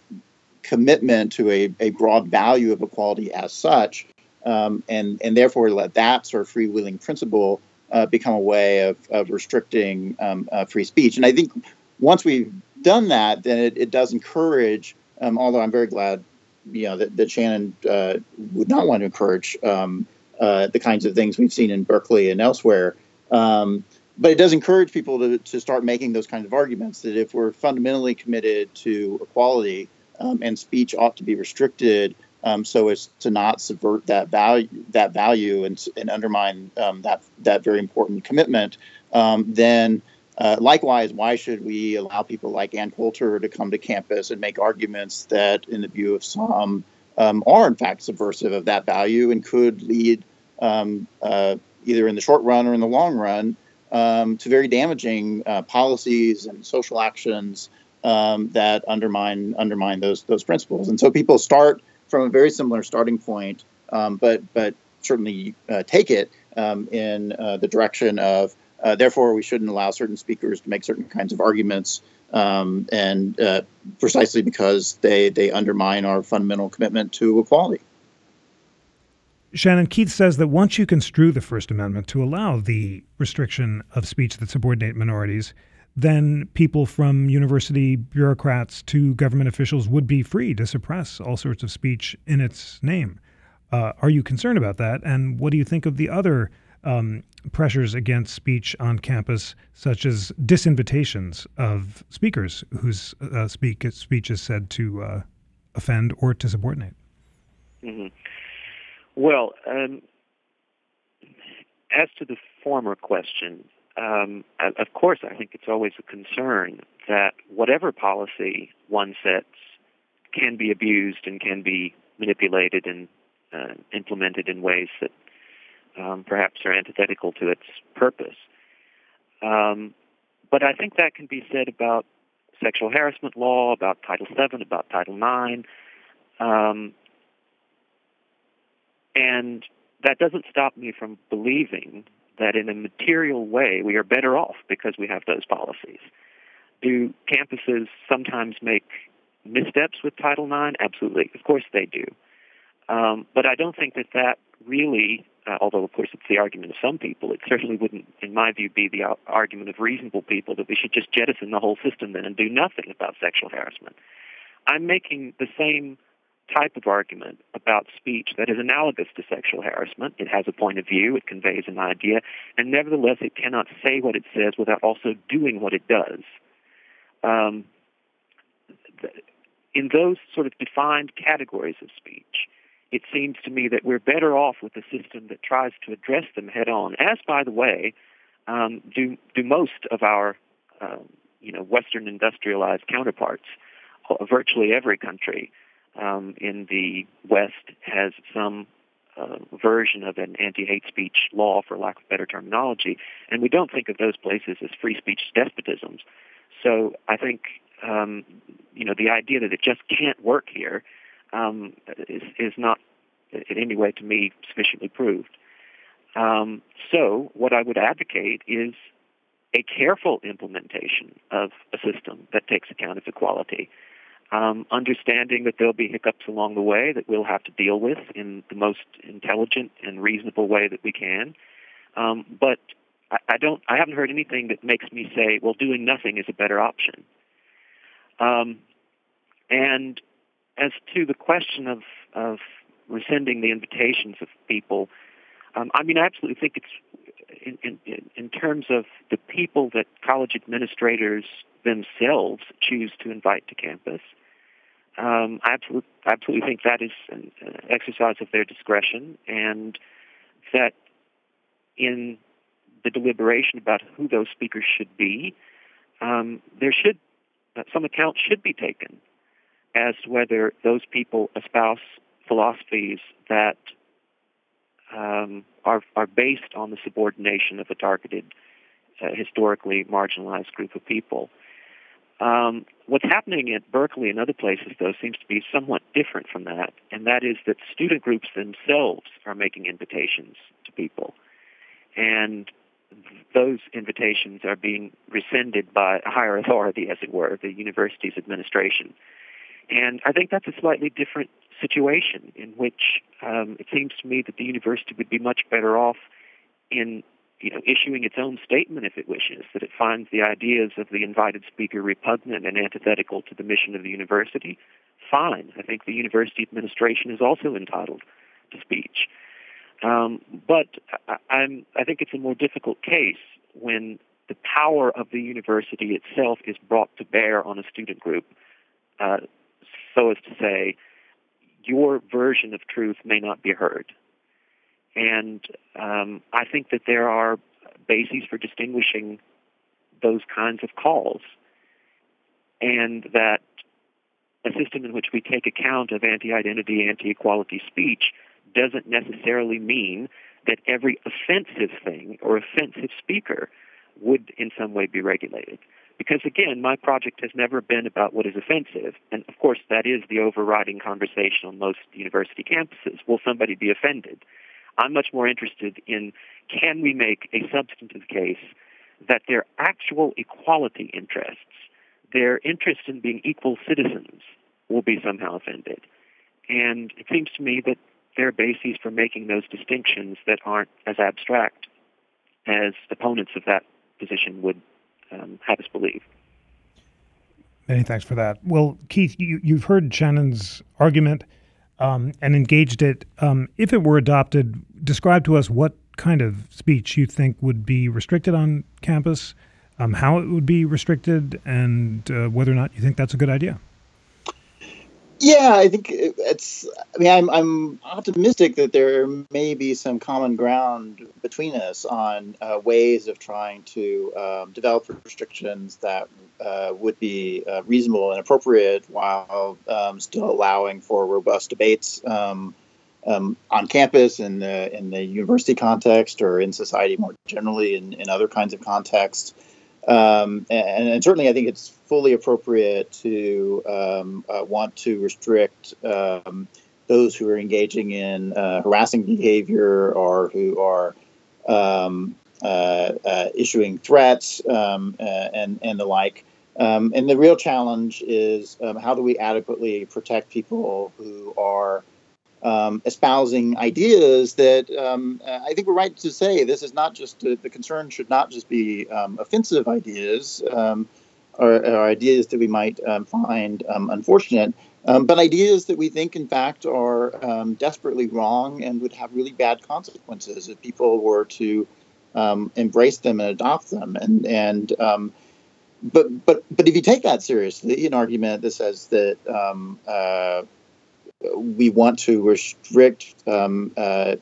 commitment to a, a broad value of equality as such, and and therefore let that sort of freewheeling principle uh, become a way of, of restricting um, uh, free speech. And I think once we've done that, then it, it does encourage, um, although I'm very glad you know, that, that Shannon uh, would not want to encourage um, uh, the kinds of things we've seen in Berkeley and elsewhere. Um, but it does encourage people to, to start making those kinds of arguments that if we're fundamentally committed to equality um, and speech ought to be restricted um, so as to not subvert that value that value and, and undermine um, that that very important commitment, um, then uh, likewise, why should we allow people like Ann Coulter to come to campus and make arguments that, in the view of some, um, are in fact subversive of that value and could lead um, uh, either in the short run or in the long run um, to very damaging uh, policies and social actions that undermine undermine those those principles. And so people start from a very similar starting point, um, but but certainly uh, take it um, in uh, the direction of uh, therefore we shouldn't allow certain speakers to make certain kinds of arguments, um, and uh, precisely because they they undermine our fundamental commitment to equality. Shannon Keith says that once you construe the First Amendment to allow the restriction of speech that subordinate minorities, then people from university bureaucrats to government officials would be free to suppress all sorts of speech in its name. Uh, are you concerned about that? And what do you think of the other um, pressures against speech on campus, such as disinvitations of speakers whose uh, speak, speech is said to uh, offend or to subordinate? Mm-hmm. Well, um, as to the former question, um, of course, I think it's always a concern that whatever policy one sets can be abused and can be manipulated and uh, implemented in ways that um, perhaps are antithetical to its purpose. Um, but I think that can be said about sexual harassment law, about Title VII, about Title IX. Um, and that doesn't stop me from believing that in a material way we are better off because we have those policies. Do campuses sometimes make missteps with Title IX? Absolutely. Of course they do. Um, but I don't think that that really, uh, although of course it's the argument of some people, it certainly wouldn't, in my view, be the argument of reasonable people that we should just jettison the whole system then and do nothing about sexual harassment. I'm making the same type of argument about speech that is analogous to sexual harassment. It has a point of view, it conveys an idea, and nevertheless it cannot say what it says without also doing what it does. Um, in those sort of defined categories of speech, it seems to me that we're better off with a system that tries to address them head on, as, by the way, um, do, do most of our um, you know, Western industrialized counterparts. Virtually every country um, in the West has some uh, version of an anti-hate speech law, for lack of better terminology, and we don't think of those places as free speech despotisms. So I think um, you know the idea that it just can't work here um, is, is not in any way to me sufficiently proved. Um, so what I would advocate is a careful implementation of a system that takes account of equality um, understanding that there'll be hiccups along the way that we'll have to deal with in the most intelligent and reasonable way that we can. Um, but I, I don't. I haven't heard anything that makes me say, "Well, doing nothing is a better option." Um, and as to the question of of rescinding the invitations of people, um, I mean, I absolutely think it's in, in, in terms of the people that college administrators themselves choose to invite to campus. Um, I absolutely, absolutely think that is an exercise of their discretion, and that in the deliberation about who those speakers should be, um, there should uh, some account should be taken as to whether those people espouse philosophies that um, are are based on the subordination of a targeted, uh, historically marginalized group of people. Um, what's happening at Berkeley and other places, though, seems to be somewhat different from that, and that is that student groups themselves are making invitations to people. And those invitations are being rescinded by a higher authority, as it were, the university's administration. And I think that's a slightly different situation in which um, it seems to me that the university would be much better off in you know, issuing its own statement if it wishes, that it finds the ideas of the invited speaker repugnant and antithetical to the mission of the university, fine. I think the university administration is also entitled to speech. Um, but I, I'm, I think it's a more difficult case when the power of the university itself is brought to bear on a student group, uh, so as to say, your version of truth may not be heard. And um, I think that there are bases for distinguishing those kinds of calls, and that a system in which we take account of anti identity, anti equality speech doesn't necessarily mean that every offensive thing or offensive speaker would in some way be regulated. Because again, my project has never been about what is offensive. And of course, that is the overriding conversation on most university campuses. Will somebody be offended? I'm much more interested in can we make a substantive case that their actual equality interests, their interest in being equal citizens, will be somehow offended. And it seems to me that there are bases for making those distinctions that aren't as abstract as opponents of that position would um, have us believe. Many thanks for that. Well, Keith, you, have heard Shannon's argument um, and engaged it. Um, if it were adopted, describe to us what kind of speech you think would be restricted on campus, um, how it would be restricted, and uh, whether or not you think that's a good idea. Yeah, I think it's. I mean, I'm I'm optimistic that there may be some common ground between us on uh, ways of trying to um, develop restrictions that uh, would be uh, reasonable and appropriate while um, still allowing for robust debates um, um, on campus in the in the university context or in society more generally in, in other kinds of contexts. Um, and, and, certainly, I think it's fully appropriate to um, uh, want to restrict um, those who are engaging in uh, harassing behavior or who are um, uh, uh, issuing threats um, and and the like. Um, and the real challenge is how do we adequately protect people who are um, espousing ideas that um, uh, I think we're right to say this is not just uh, the concern should not just be um, offensive ideas um, or, or, ideas that we might um, find um, unfortunate, but ideas that we think, in fact, are desperately wrong and would have really bad consequences if people were to embrace them and adopt them. And and but but but if you take that seriously, an argument that says that uh, we want to restrict um, uh,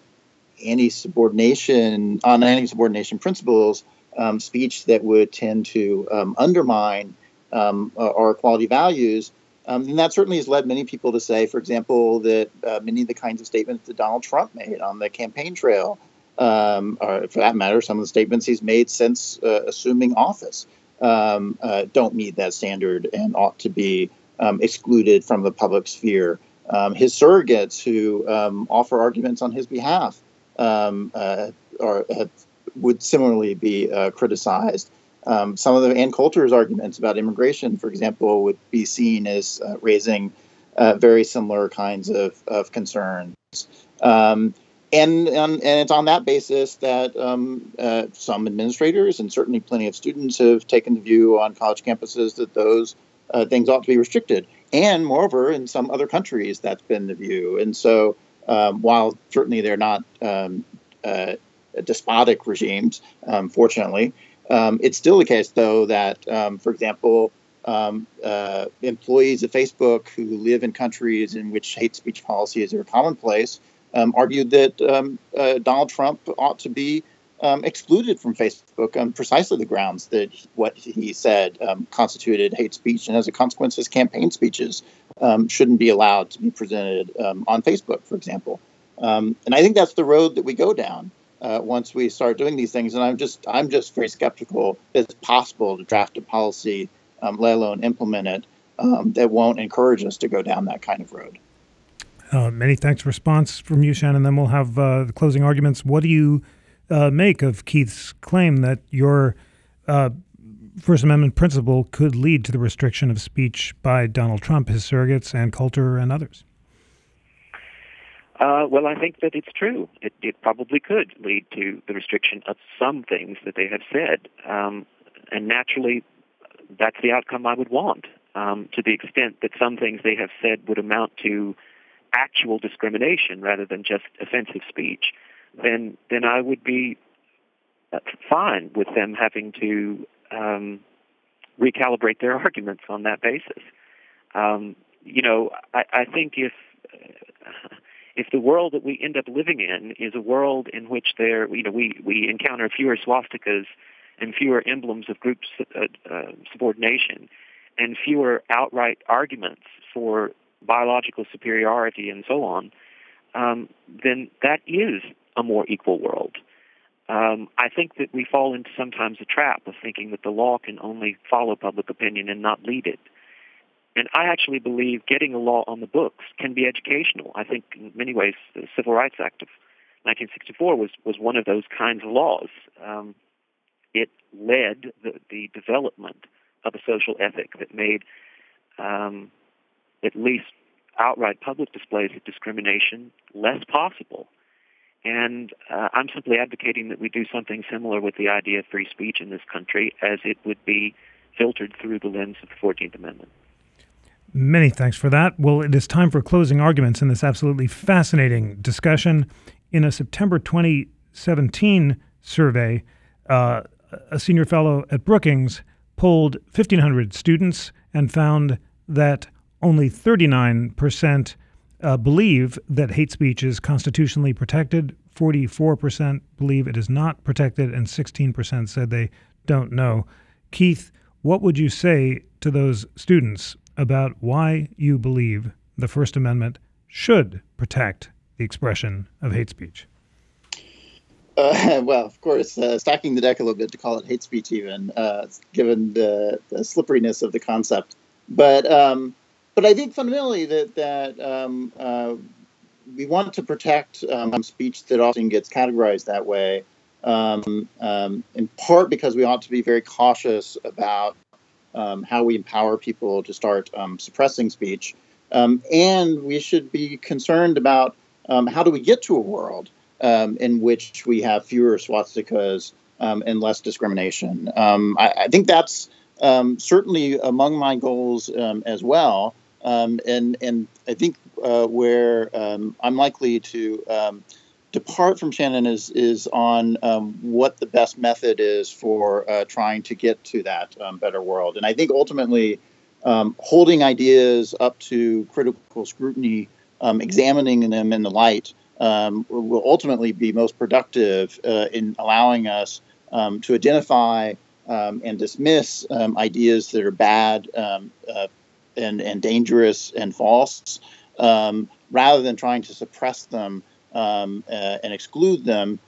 any subordination on any subordination principles um, speech that would tend to um, undermine um, our equality values. Um, and that certainly has led many people to say, for example, that uh, many of the kinds of statements that Donald Trump made on the campaign trail, um, or for that matter, some of the statements he's made since uh, assuming office, uh, don't meet that standard and ought to be excluded from the public sphere um, his surrogates who um, offer arguments on his behalf um, uh, are, have, would similarly be uh, criticized. Um, some of the Ann Coulter's arguments about immigration, for example, would be seen as uh, raising uh, very similar kinds of, of concerns. Um, and, and, and it's on that basis that um, uh, some administrators and certainly plenty of students have taken the view on college campuses that those uh, things ought to be restricted. And moreover, in some other countries, that's been the view. And so, um, while certainly they're not um, uh, despotic regimes, um, fortunately, um, it's still the case, though, that, um, for example, um, uh, employees of Facebook who live in countries in which hate speech policies are commonplace argued that uh, Donald Trump ought to be um, excluded from Facebook on precisely the grounds that what he said um, constituted hate speech, and as a consequence, his campaign speeches um, shouldn't be allowed to be presented um, on Facebook, for example. Um, and I think that's the road that we go down uh, once we start doing these things. And I'm just I'm just very skeptical that it's possible to draft a policy, um, let alone implement it, that won't encourage us to go down that kind of road. Uh, many thanks response from you, Shannon. And then we'll have uh, the closing arguments. What do you uh, make of Keith's claim that your uh, First Amendment principle could lead to the restriction of speech by Donald Trump, his surrogates, and Coulter, and others? Uh, well, I think that it's true. It, it, probably could lead to the restriction of some things that they have said. Um, and naturally, that's the outcome I would want. Um, to the extent that some things they have said would amount to actual discrimination rather than just offensive speech, then then I would be uh, fine with them having to um, recalibrate their arguments on that basis. Um, you know, I, I think if uh, if the world that we end up living in is a world in which there, you know, we we encounter fewer swastikas and fewer emblems of group uh, uh, subordination, and fewer outright arguments for biological superiority and so on, um, then that is a more equal world. Um, I think that we fall into sometimes a trap of thinking that the law can only follow public opinion and not lead it. And I actually believe getting a law on the books can be educational. I think in many ways the Civil Rights Act of 1964 was, was one of those kinds of laws. Um, it led the, the development of a social ethic that made um, at least outright public displays of discrimination less possible. And uh, I'm simply advocating that we do something similar with the idea of free speech in this country as it would be filtered through the lens of the 14th Amendment. Many thanks for that. Well, it is time for closing arguments in this absolutely fascinating discussion. In a September 2017 survey, uh, a senior fellow at Brookings polled 1,500 students and found that only 39% uh, believe that hate speech is constitutionally protected. 44% believe it is not protected, and 16% said they don't know. Keith, what would you say to those students about why you believe the First Amendment should protect the expression of hate speech? uh, well, of course, uh, stacking the deck a little bit to call it hate speech, even uh, given the, the, slipperiness of the concept. But um, but I think fundamentally that that um, uh, we want to protect um, speech that often gets categorized that way. Um, um, in part because we ought to be very cautious about um, how we empower people to start suppressing speech, and we should be concerned about how do we get to a world um, in which we have fewer swastikas um, and less discrimination. Um, I, I, think that's um, certainly among my goals um, as well. Um, and and I think uh, where I'm likely to depart from Shannon is is on what the best method is for uh, trying to get to that better world. And I think ultimately holding ideas up to critical scrutiny, examining them in the light um, will ultimately be most productive uh, in allowing us um, to identify um, and dismiss um, ideas that are bad um, uh, and, and dangerous and false, um, rather than trying to suppress them uh, and exclude them,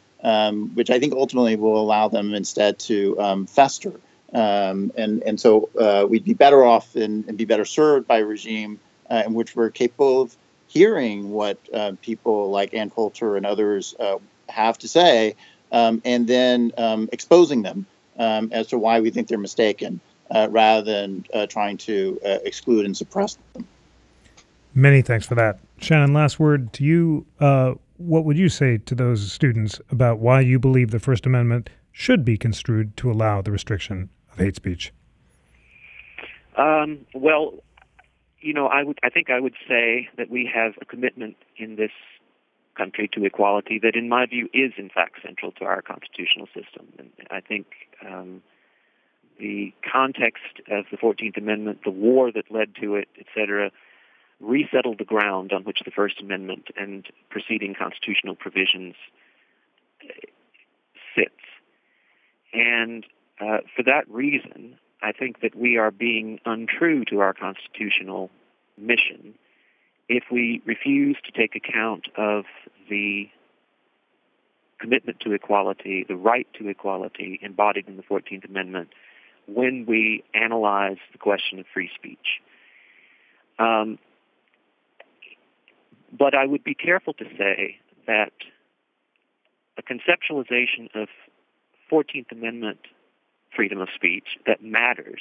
which I think ultimately will allow them instead to fester. and and so uh, we'd be better off and, and, be better served by a regime uh, in which we're capable of hearing what uh, people like Ann Coulter and others uh, have to say, um, and then um, exposing them um, as to why we think they're mistaken, uh, rather than uh, trying to uh, exclude and suppress them. Many thanks for that, Shannon. Last word to you. Uh, what would you say to those students about why you believe the First Amendment should be construed to allow the restriction of hate speech? Um, well, you know, I would I think I would say that we have a commitment in this country to equality that, in my view, is in fact central to our constitutional system. And I think um, the context of the Fourteenth Amendment, the war that led to it, etc., resettled the ground on which the First Amendment and preceding constitutional provisions uh, sits. And uh, for that reason, I think that we are being untrue to our constitutional mission if we refuse to take account of the commitment to equality, the right to equality embodied in the 14th Amendment when we analyze the question of free speech. Um, but I would be careful to say that a conceptualization of 14th Amendment freedom of speech that matters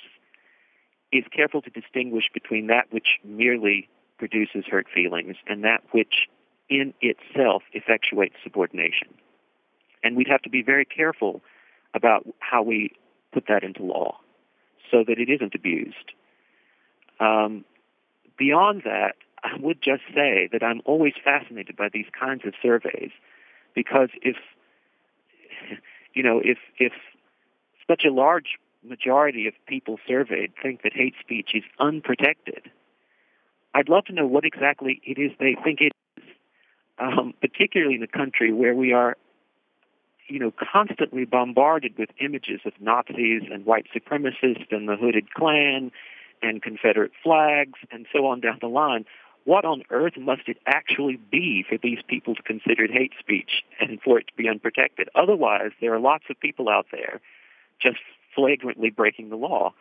is careful to distinguish between that which merely produces hurt feelings and that which in itself effectuates subordination. And we'd have to be very careful about how we put that into law so that it isn't abused. Um, beyond that, I would just say that I'm always fascinated by these kinds of surveys because if you know if if such a large majority of people surveyed think that hate speech is unprotected. I'd love to know what exactly it is they think it is, um, particularly in a country where we are, you know, constantly bombarded with images of Nazis and white supremacists and the hooded Klan and Confederate flags and so on down the line. What on earth must it actually be for these people to consider it hate speech and for it to be unprotected? Otherwise, there are lots of people out there just flagrantly breaking the law.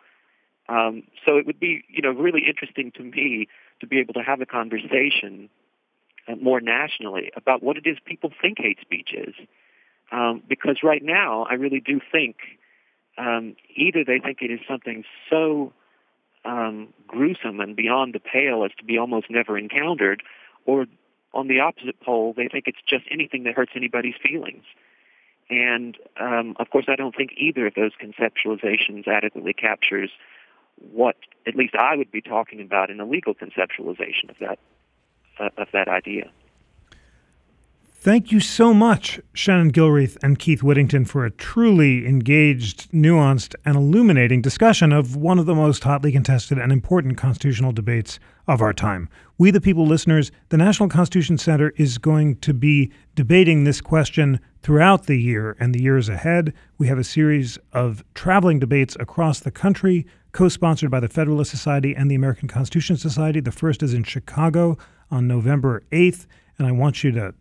Um, so it would be, you know, really interesting to me to be able to have a conversation uh, more nationally about what it is people think hate speech is. Um, because right now, I really do think um, either they think it is something so um, gruesome and beyond the pale as to be almost never encountered, or on the opposite pole, they think it's just anything that hurts anybody's feelings. And um, of course, I don't think either of those conceptualizations adequately captures what at least I would be talking about in a legal conceptualization of that uh, of that idea. Thank you so much, Shannon Gilreath and Keith Whittington, for a truly engaged, nuanced, and illuminating discussion of one of the most hotly contested and important constitutional debates of our time. We, the people listeners, the National Constitution Center is going to be debating this question throughout the year and the years ahead. We have a series of traveling debates across the country, co sponsored by the Federalist Society and the American Constitution Society. The first is in Chicago on November 8th, and I want you to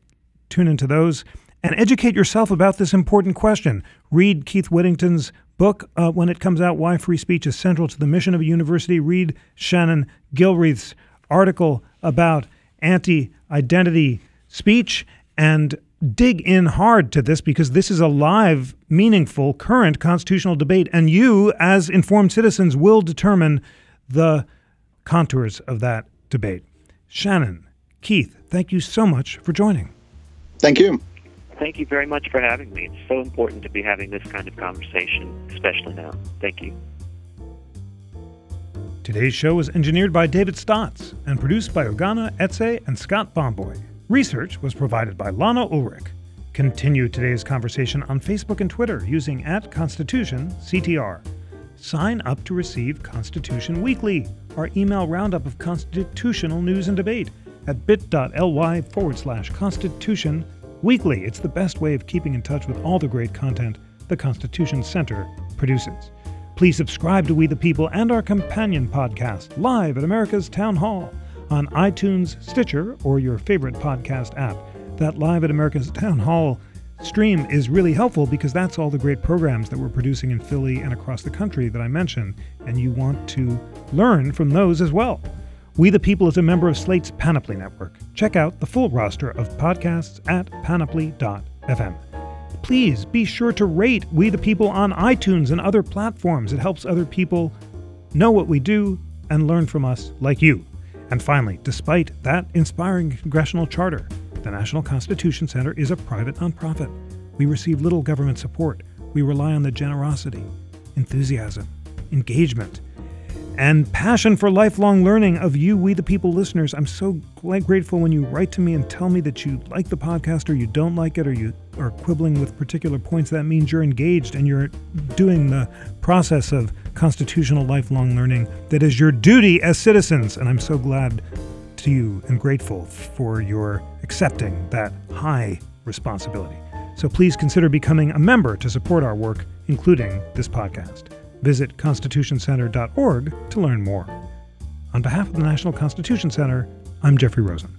Tune into those. and educate yourself about this important question. Read Keith Whittington's book uh, when it comes out, Why Free Speech is Central to the Mission of a University. Read Shannon Gilreath's article about anti identity speech and dig in hard to this because this is a live, meaningful, current constitutional debate. And you, as informed citizens, will determine the contours of that debate. Shannon, Keith, thank you so much for joining. Thank you. Thank you very much for having me. It's so important to be having this kind of conversation, especially now. Thank you. Today's show was engineered by David Stotts and produced by Ugonna Eze and Scott Bomboy. Research was provided by Lana Ulrich. Continue today's conversation on Facebook and Twitter using at Constitution CTR. Sign up to receive Constitution Weekly, our email roundup of constitutional news and debate at bit.ly forward slash Constitution Weekly. It's the best way of keeping in touch with all the great content the Constitution Center produces. Please subscribe to We the People and our companion podcast, live at America's Town Hall, on iTunes, Stitcher, or your favorite podcast app. That Live at America's Town Hall stream is really helpful because that's all the great programs that we're producing in Philly and across the country that I mentioned, and you want to learn from those as well. We the People is a member of Slate's Panoply Network. Check out the full roster of podcasts at panoply.fm please be sure to rate We the People on iTunes and other platforms. It helps other people know what we do and learn from us like you. And finally, despite that inspiring congressional charter, the National Constitution Center is a private nonprofit. We receive little government support. We rely on the generosity, enthusiasm, engagement, and passion for lifelong learning of you, we the people listeners. I'm so grateful when you write to me and tell me that you like the podcast or you don't like it or you are quibbling with particular points. That means you're engaged and you're doing the process of constitutional lifelong learning that is your duty as citizens. And I'm so glad to you and grateful for your accepting that high responsibility. So please consider becoming a member to support our work, including this podcast. Visit constitutioncenter.org to learn more. On behalf of the National Constitution Center, I'm Jeffrey Rosen.